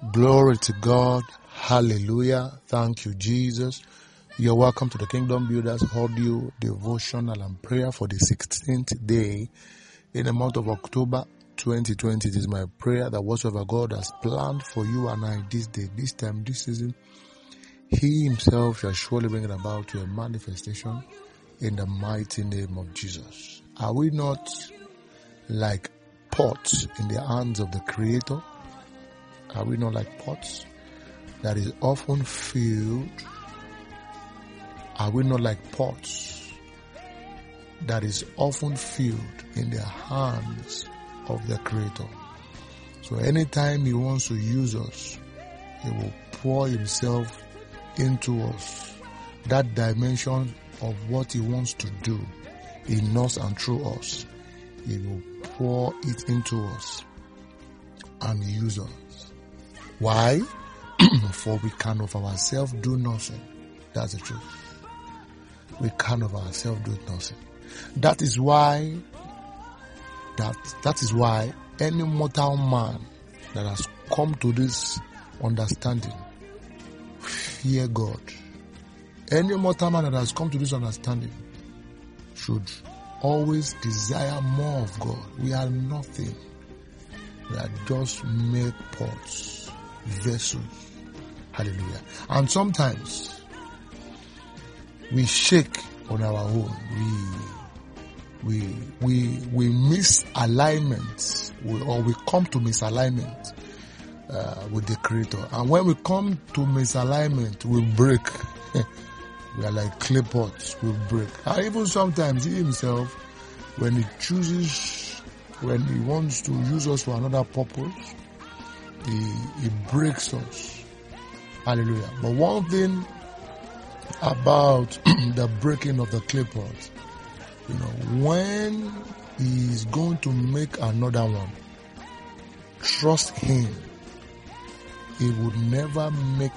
Glory to God. Hallelujah. Thank you, Jesus. You're welcome to the Kingdom Builders audio devotional and prayer for the 16th day in the month of October 2020. It is my prayer that whatsoever God has planned for you and I this day, this time, this season, He Himself shall surely bring it about to a manifestation in the mighty name of Jesus. Are we not like pots in the hands of the Creator? Are we not like pots that is often filled? Are we not like pots that is often filled in the hands of the Creator? So anytime He wants to use us, He will pour Himself into us. That dimension of what He wants to do in us and through us, He will pour it into us and use us. Why? For we can of ourselves do nothing. That's the truth. We can of ourselves do nothing. That is why that that is why any mortal man that has come to this understanding fear God. Any mortal man that has come to this understanding should always desire more of God. We are nothing. We are just mere pots, vessels. Hallelujah. And sometimes we shake on our own. We we we we miss alignment, we, or we come to misalignment uh, with the Creator. And when we come to misalignment, we break. we are like clay pots. We break. And even sometimes He Himself, when He chooses, when He wants to use us for another purpose, He He breaks us. Hallelujah. But one thing about the breaking of the clay pot, you know, when he's going to make another one, trust him. He would never make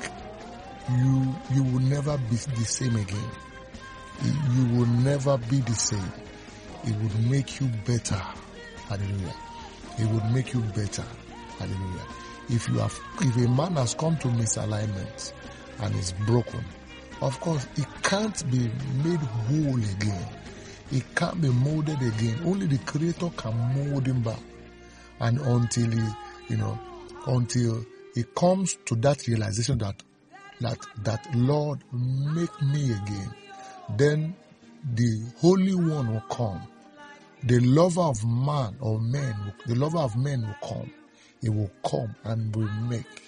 you, you will never be the same again. You will never be the same. It would make you better. Hallelujah. It would make you better. Hallelujah. If you have, if a man has come to misalignment and is broken, of course, it can't be made whole again. It can't be molded again. Only the creator can mold him back. And until he, you know, until he comes to that realization that, that, that Lord, make me again, then the Holy One will come. The lover of man or men, the lover of men will come. He will come and remake.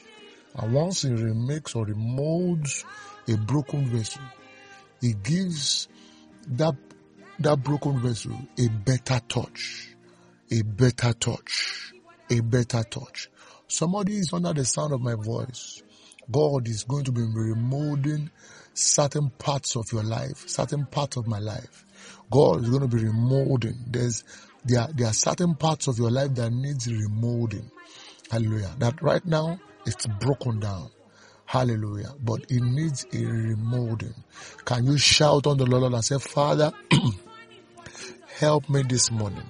And once he remakes or remolds a broken vessel, he gives that, that broken vessel a better touch, a better touch, a better touch. Somebody is under the sound of my voice. God is going to be remolding certain parts of your life, certain parts of my life. God is going to be remolding. There's, there, there are certain parts of your life that needs remolding. Hallelujah. That right now it's broken down. Hallelujah. But it needs a remolding. Can you shout on the Lord and say, Father, help me this morning.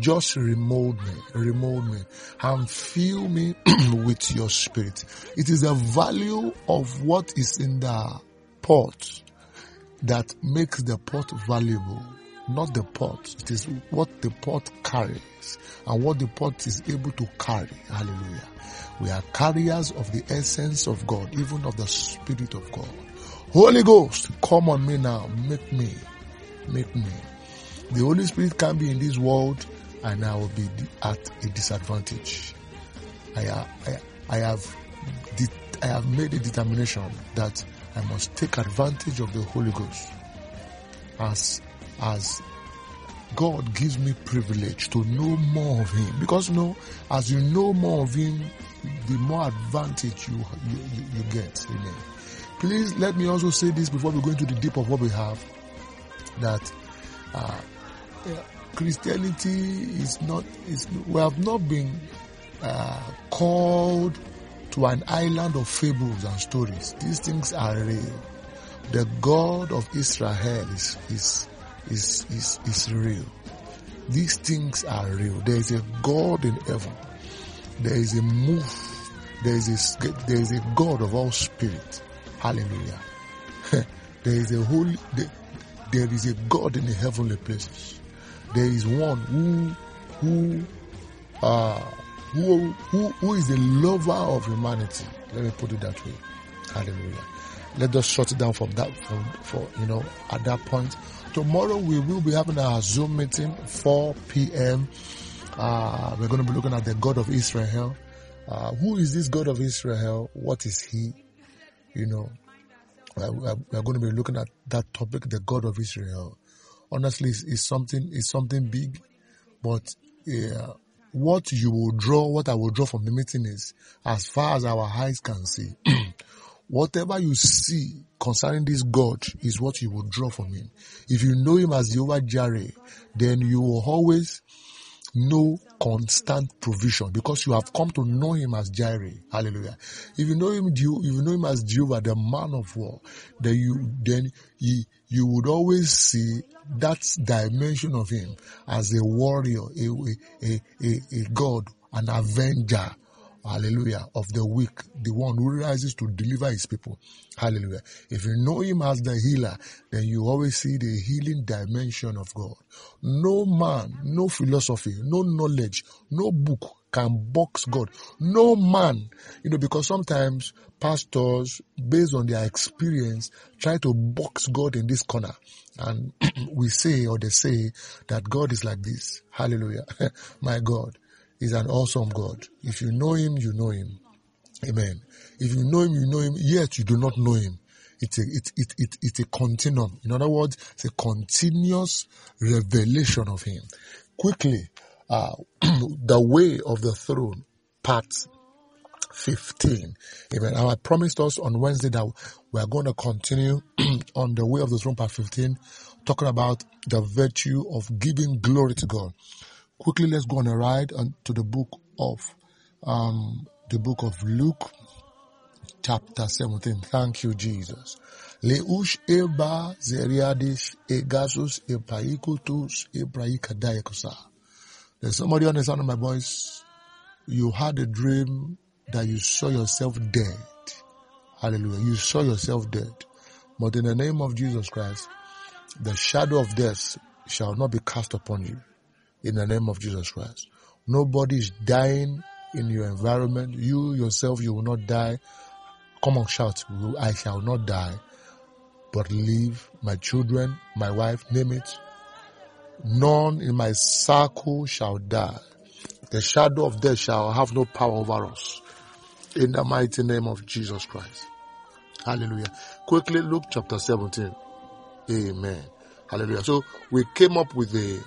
Just remold me, remold me, and fill me with your spirit. It is the value of what is in the pot that makes the pot valuable not the pot. It is what the pot carries and what the pot is able to carry. Hallelujah. We are carriers of the essence of God, even of the Spirit of God. Holy Ghost, come on me now. Make me. Make me. The Holy Spirit can be in this world and I will be at a disadvantage. I, I, I have, I have made a determination that I must take advantage of the Holy Ghost as as God gives me privilege to know more of Him. Because you know, as you know more of Him, the more advantage you, you, you get. Amen. Please let me also say this before we go into the deep of what we have, that uh, Christianity is not, is, we have not been uh, called to an island of fables and stories. These things are real. The God of Israel is, is, is, is, is real. These things are real. There is a God in heaven. There is a move there is a, there is a God of all spirit. Hallelujah. there is a holy, there, there is a God in the heavenly places. There is one who, who, uh, who, who, who is the lover of humanity. Let me put it that way. Hallelujah. Let us shut it down from that, from, for, you know, at that point. Tomorrow we will be having our Zoom meeting, 4 p.m. Uh, we're going to be looking at the God of Israel. Uh, who is this God of Israel? What is he? You know, we're, we're going to be looking at that topic, the God of Israel. Honestly, it's, it's something, it's something big, but what you will draw, what I will draw from the meeting is as far as our eyes can see. Whatever you see concerning this God is what you will draw from him. If you know him as Jehovah Jireh, then you will always know constant provision because you have come to know him as Jireh. Hallelujah. If you know him, if you know him as Jehovah, the man of war, then you, then you, you would always see that dimension of him as a warrior, a, a, a, a God, an avenger, hallelujah, of the weak, the one who rises to deliver his people. Hallelujah. If you know him as the healer, then you always see the healing dimension of God. No man, no philosophy, no knowledge, no book can box God. No man, you know, because sometimes pastors, based on their experience, try to box God in this corner. And we say, or they say, that God is like this. Hallelujah. My God is an awesome God. If you know him, you know him. Amen. If you know him, you know him, yet you do not know him. It's a, it, it, it, it's a continuum. In other words, it's a continuous revelation of him. Quickly, uh, the way of the throne, part 15. Amen. I promised us on Wednesday that we are going to continue on the way of the throne, part 15, talking about the virtue of giving glory to God. Quickly, let's go on a ride to the book of um, the book of Luke, chapter 17. Thank you, Jesus. Leush eba zeriadish egasus epaikutus ebraikadayakusa. There's somebody on the sound of my voice. You had a dream that you saw yourself dead. Hallelujah. You saw yourself dead. But in the name of Jesus Christ, the shadow of death shall not be cast upon you in the name of Jesus Christ. Nobody is dying in your environment. You yourself, you will not die. Come on, shout, I shall not die, but live. My children, my wife, name it. None in my circle shall die. The shadow of death shall have no power over us. In the mighty name of Jesus Christ. Hallelujah. Quickly, Luke chapter 17. Amen. Hallelujah. So we came up with a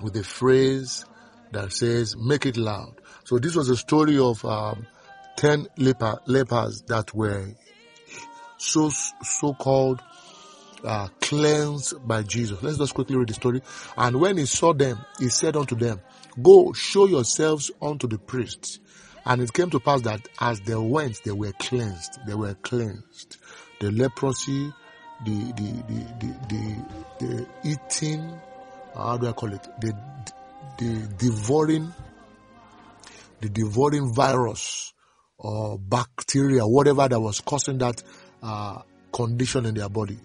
with a phrase that says, make it loud. So this was a story of um, 10 leper, lepers that were so, so called uh, cleansed by Jesus. Let's just quickly read the story. And when he saw them, he said unto them, Go show yourselves unto the priests. And it came to pass that as they went, they were cleansed. They were cleansed. The leprosy, the, the, the, the, the, the eating, how do I call it? The, the devouring, the devouring virus or bacteria, whatever that was causing that uh, condition in their body,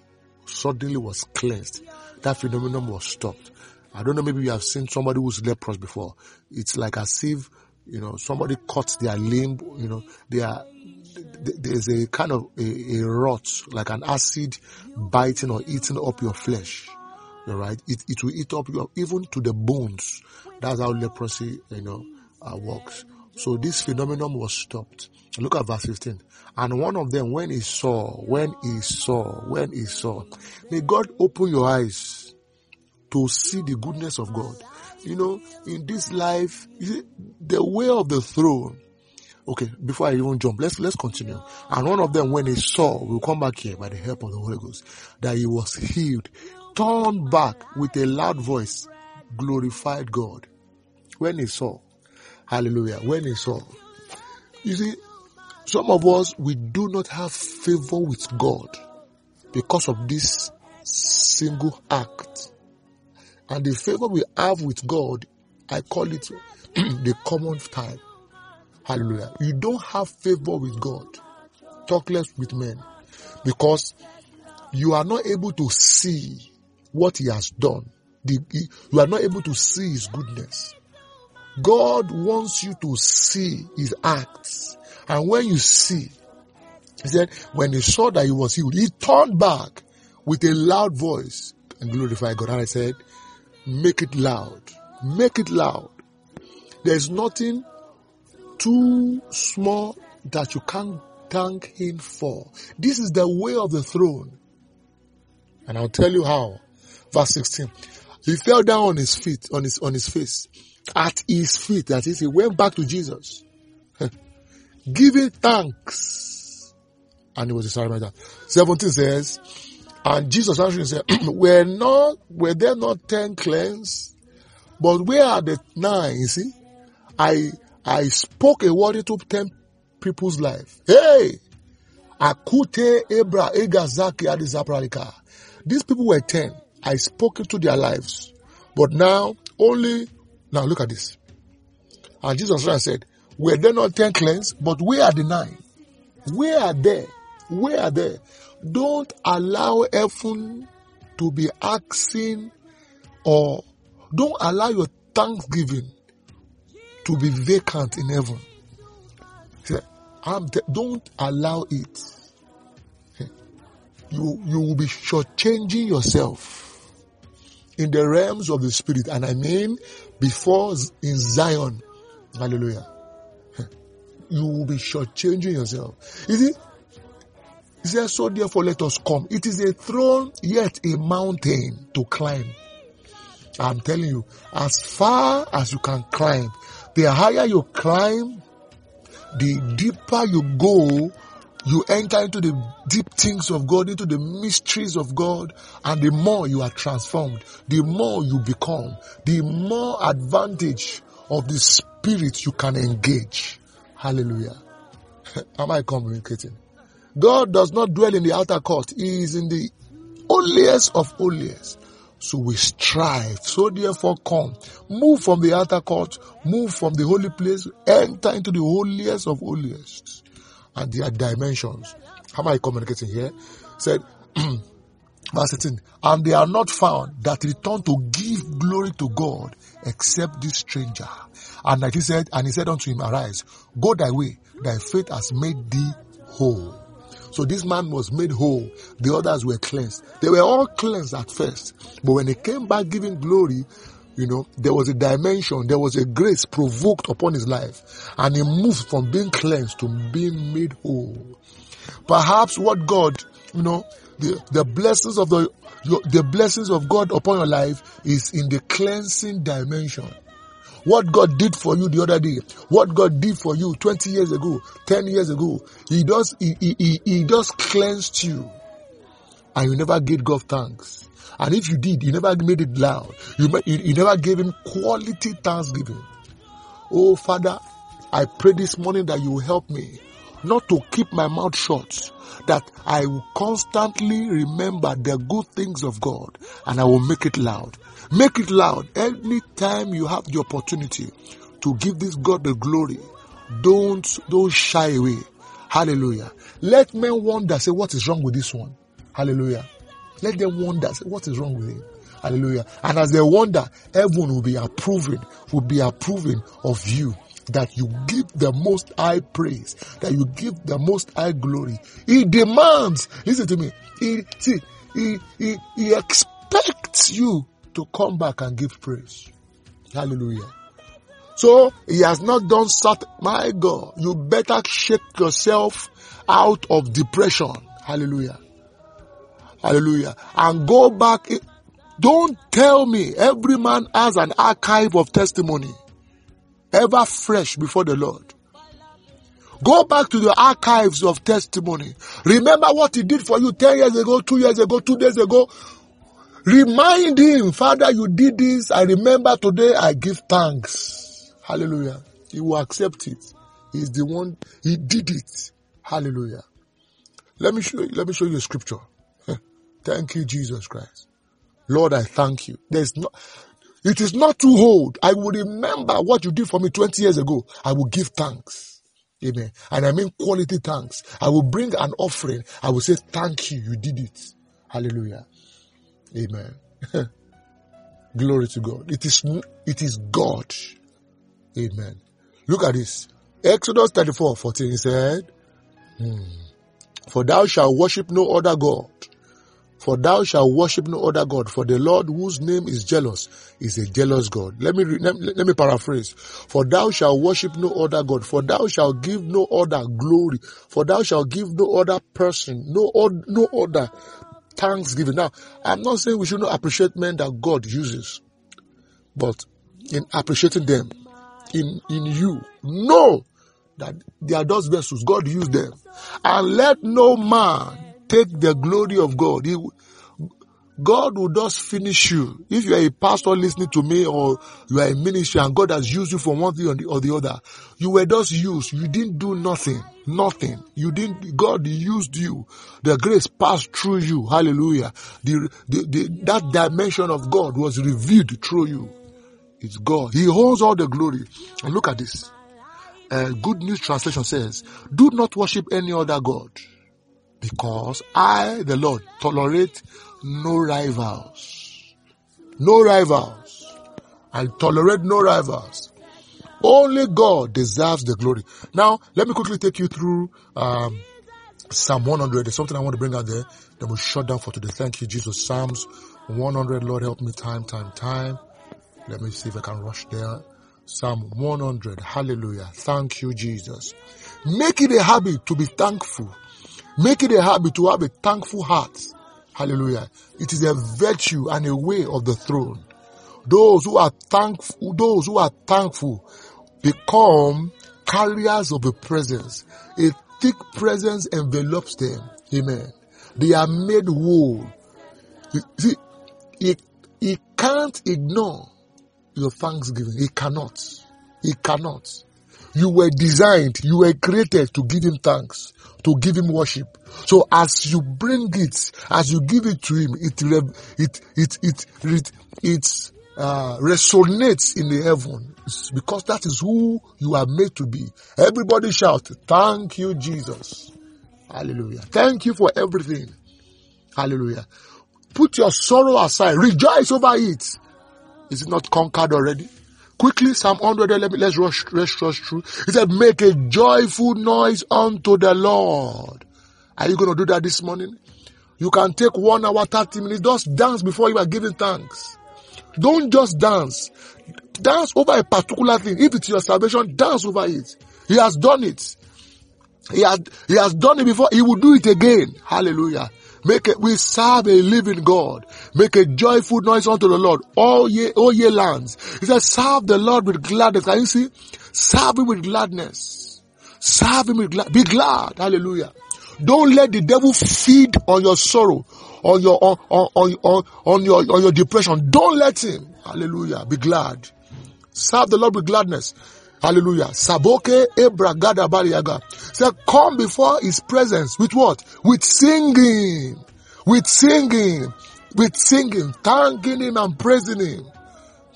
suddenly was cleansed. That phenomenon was stopped. I don't know, maybe you have seen somebody who's leprous before. It's like as if, you know, somebody cuts their limb, you know, they are, there's a kind of a, a rot, like an acid biting or eating up your flesh. All right, it, it will eat up your, even to the bones. That's how leprosy, you know, uh, works. So this phenomenon was stopped. Look at verse 15. And one of them, when he saw, when he saw, when he saw, may God open your eyes to see the goodness of God. You know, in this life, the way of the throne. Okay, before I even jump, let's let's continue. And one of them, when he saw, we'll come back here by the help of the Holy Ghost, that he was healed turned back with a loud voice, glorified God. When he saw, hallelujah, when he saw. You see, some of us, we do not have favor with God because of this single act. And the favor we have with God, I call it the common type. Hallelujah. You don't have favor with God. Talk less with men. Because you are not able to see what he has done. The, you are not able to see his goodness. God wants you to see his acts. And when you see, he said, when he saw that he was healed, he turned back with a loud voice and glorified God. And I said, make it loud. Make it loud. There's nothing too small that you can't thank him for. This is the way of the throne. And I'll tell you how. Verse 16. He fell down on his feet, on his, on his face, at his feet. That is, he went back to Jesus, giving thanks. And he was a Samaritan. 17 says, and Jesus answering said, were not, were there not ten cleansed? But where are the nine? You see, I, I spoke a word into ten people's life. Hey! Akute Ebra Egazaki Adizapralika. These people were ten. I spoke into their lives. But now, only, now look at this. And Jesus said, were there not ten cleansed? But where are the nine? Where are they? Where are they? Don't allow heaven to be asking or don't allow your thanksgiving to be vacant in heaven. don't allow it. You, you will be shortchanging yourself in the realms of the spirit. And I mean before in Zion. Hallelujah. You will be shortchanging yourself. Is see, he says, so therefore let us come. It is a throne, yet a mountain to climb. I'm telling you, as far as you can climb, the higher you climb, the deeper you go, you enter into the deep things of God, into the mysteries of God, and the more you are transformed, the more you become, the more advantage of the spirit you can engage. Hallelujah. Am I communicating? God does not dwell in the outer court. He is in the holiest of holiest. So we strive. So therefore come. Move from the outer court. Move from the holy place. Enter into the holiest of holiest. And their dimensions. How am I communicating here? Said, verse 18, and they are not found that return to give glory to God except this stranger. And he said, and he said unto him, arise, go thy way, thy faith has made thee whole. So this man was made whole. The others were cleansed. They were all cleansed at first. But when he came back giving glory, you know, there was a dimension, there was a grace provoked upon his life. And he moved from being cleansed to being made whole. Perhaps what God, you know, the, the blessings of the, your, the blessings of God upon your life is in the cleansing dimension. What God did for you the other day, what God did for you 20 years ago, 10 years ago, He does, He, he, he, he just cleansed you. And you never gave God thanks. And if you did, you never made it loud. You, you, you never gave Him quality thanksgiving. Oh Father, I pray this morning that you will help me not to keep my mouth shut, that I will constantly remember the good things of God and I will make it loud. Make it loud any time you have the opportunity to give this God the glory. Don't, don't shy away. Hallelujah. Let men wonder, say, what is wrong with this one? Hallelujah. Let them wonder, what is wrong with him? Hallelujah. And as they wonder, heaven will be approving, will be approving of you that you give the most high praise, that you give the most high glory. He demands, listen to me, he, see, he, he, he expects you to come back and give praise. Hallelujah. So he has not done such. My God, you better shake yourself out of depression. Hallelujah. Hallelujah. And go back. Don't tell me every man has an archive of testimony ever fresh before the Lord. Go back to the archives of testimony. Remember what he did for you 10 years ago, 2 years ago, 2 days ago. Remind him, Father, you did this. I remember today I give thanks. Hallelujah. He will accept it. He's the one, he did it. Hallelujah. Let me show you, let me show you a scripture. Thank you, Jesus Christ. Lord, I thank you. There's no, it is not too old. I will remember what you did for me 20 years ago. I will give thanks. Amen. And I mean quality thanks. I will bring an offering. I will say, thank you. You did it. Hallelujah. Amen. Glory to God. It is, it is God. Amen. Look at this. Exodus 34, 14 said, hmm, For thou shalt worship no other God. For thou shalt worship no other God. For the Lord whose name is jealous is a jealous God. Let me, let, let me paraphrase. For thou shalt worship no other God. For thou shalt give no other glory. For thou shalt give no other person, no, no other thanksgiving. Now, I'm not saying we should not appreciate men that God uses, but in appreciating them, in, in you, know that they are those vessels. God used them. And let no man take the glory of God. He, God will just finish you. If you are a pastor listening to me or you are a ministry and God has used you for one thing or the, other, you were just used. You didn't do nothing. Nothing. You didn't, God used you. The grace passed through you. Hallelujah. The, the, the, that dimension of God was revealed through you. It's God. He holds all the glory. And look at this. Uh, Good News Translation says, do not worship any other God because I, the Lord, tolerate no rivals. No rivals. I tolerate no rivals. Only God deserves the glory. Now, let me quickly take you through um, Psalm 100. There's something I want to bring out there. Then we'll shut down for today. Thank you, Jesus. Psalms 100. Lord, help me time, time, time. Let me see if I can rush there. Psalm 100. Hallelujah. Thank you, Jesus. Make it a habit to be thankful. Make it a habit to have a thankful heart. Hallelujah. It is a virtue and a way of the throne. Those who are thankful, those who are thankful become carriers of the presence. A thick presence envelops them. Amen. They are made whole. See, he, he can't ignore your thanksgiving. He cannot. He cannot. You were designed, you were created to give him thanks, to give him worship. So as you bring it, as you give it to him, it it it it it, it uh, resonates in the heavens because that is who you are made to be. Everybody shout, "Thank you, Jesus." Hallelujah. Thank you for everything. Hallelujah. Put your sorrow aside. Rejoice over it. Is it not conquered already? Quickly, Psalm 100, let me, let's rush, let's rush through. He said, make a joyful noise unto the Lord. Are you going to do that this morning? You can take one hour, 30 minutes, just dance before you are giving thanks. Don't just dance. Dance over a particular thing. If it's your salvation, dance over it. He has done it. He has, he has done it before. He will do it again. Hallelujah. Make it, we serve a living God. Make a joyful noise unto the Lord. All ye, all ye lands. He says, serve the Lord with gladness. Can you see? Serve him with gladness. Serve him with. Be glad. Hallelujah. Don't let the devil feed on your sorrow, on your, on, on, on, on your, on your depression. Don't let him. Hallelujah. Be glad. Serve the Lord with gladness. Hallelujah. Saboke Ebragada Bariaga. Say, come before his presence with what? With singing. With singing. With singing. Thanking him and praising him.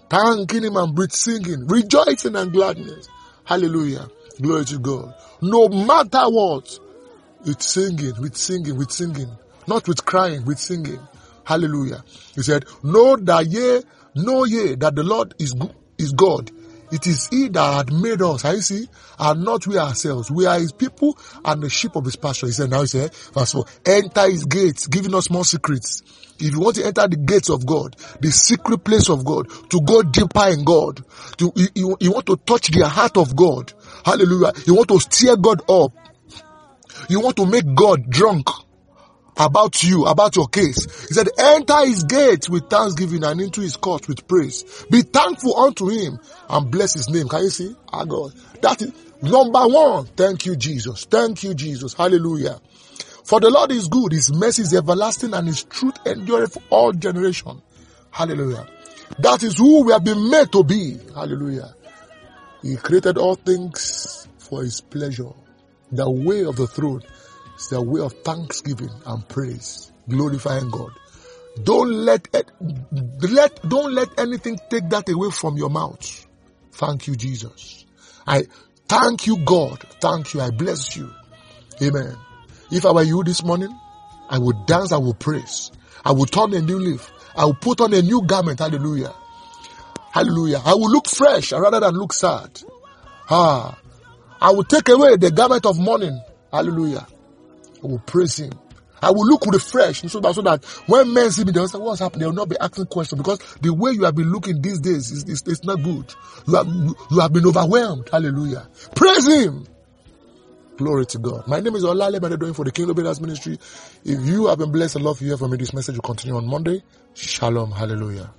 Thanking him and with singing. Rejoicing and gladness. Hallelujah. Glory to God. No matter what. With singing, with singing, with singing. Not with crying, with singing. Hallelujah. He said, know that ye, know ye that the Lord is, is God. It is He that had made us, I see, and not we ourselves. We are His people and the sheep of His pasture. He said, now He said, verse 4, enter His gates, giving us more secrets. If you want to enter the gates of God, the secret place of God, to go deeper in God, to, you, you, you want to touch the heart of God. Hallelujah. You want to stir God up. You want to make God drunk about you, about your case. He said, enter his gates with thanksgiving and into his court with praise. Be thankful unto him and bless his name. Can you see? Our God. That is number one. Thank you, Jesus. Thank you, Jesus. Hallelujah. For the Lord is good. His mercy is everlasting and his truth endureth for all generation. Hallelujah. That is who we have been made to be. Hallelujah. He created all things for his pleasure. The way of the throne it's their way of thanksgiving and praise, glorifying God. Don't let, let, don't let anything take that away from your mouth. Thank you, Jesus. I, Thank you, God. Thank you. I bless you. Amen. If I were you this morning, I would dance, I would praise. I would turn a new leaf. I will put on a new garment. Hallelujah. Hallelujah. I will look fresh rather than look sad. Ah. I will take away the garment of mourning. Hallelujah. I will praise him. I will look refreshed so that, so that when men see me, they'll say, What's happening? They will not be asking questions because the way you have been looking these days is, is, is not good. You have, you have been overwhelmed. Hallelujah. Praise Him. Glory to God. My name is Olale doing for the Kingdom Builders Ministry. If you have been blessed and love to hear from me, this message will continue on Monday. Shalom. Hallelujah.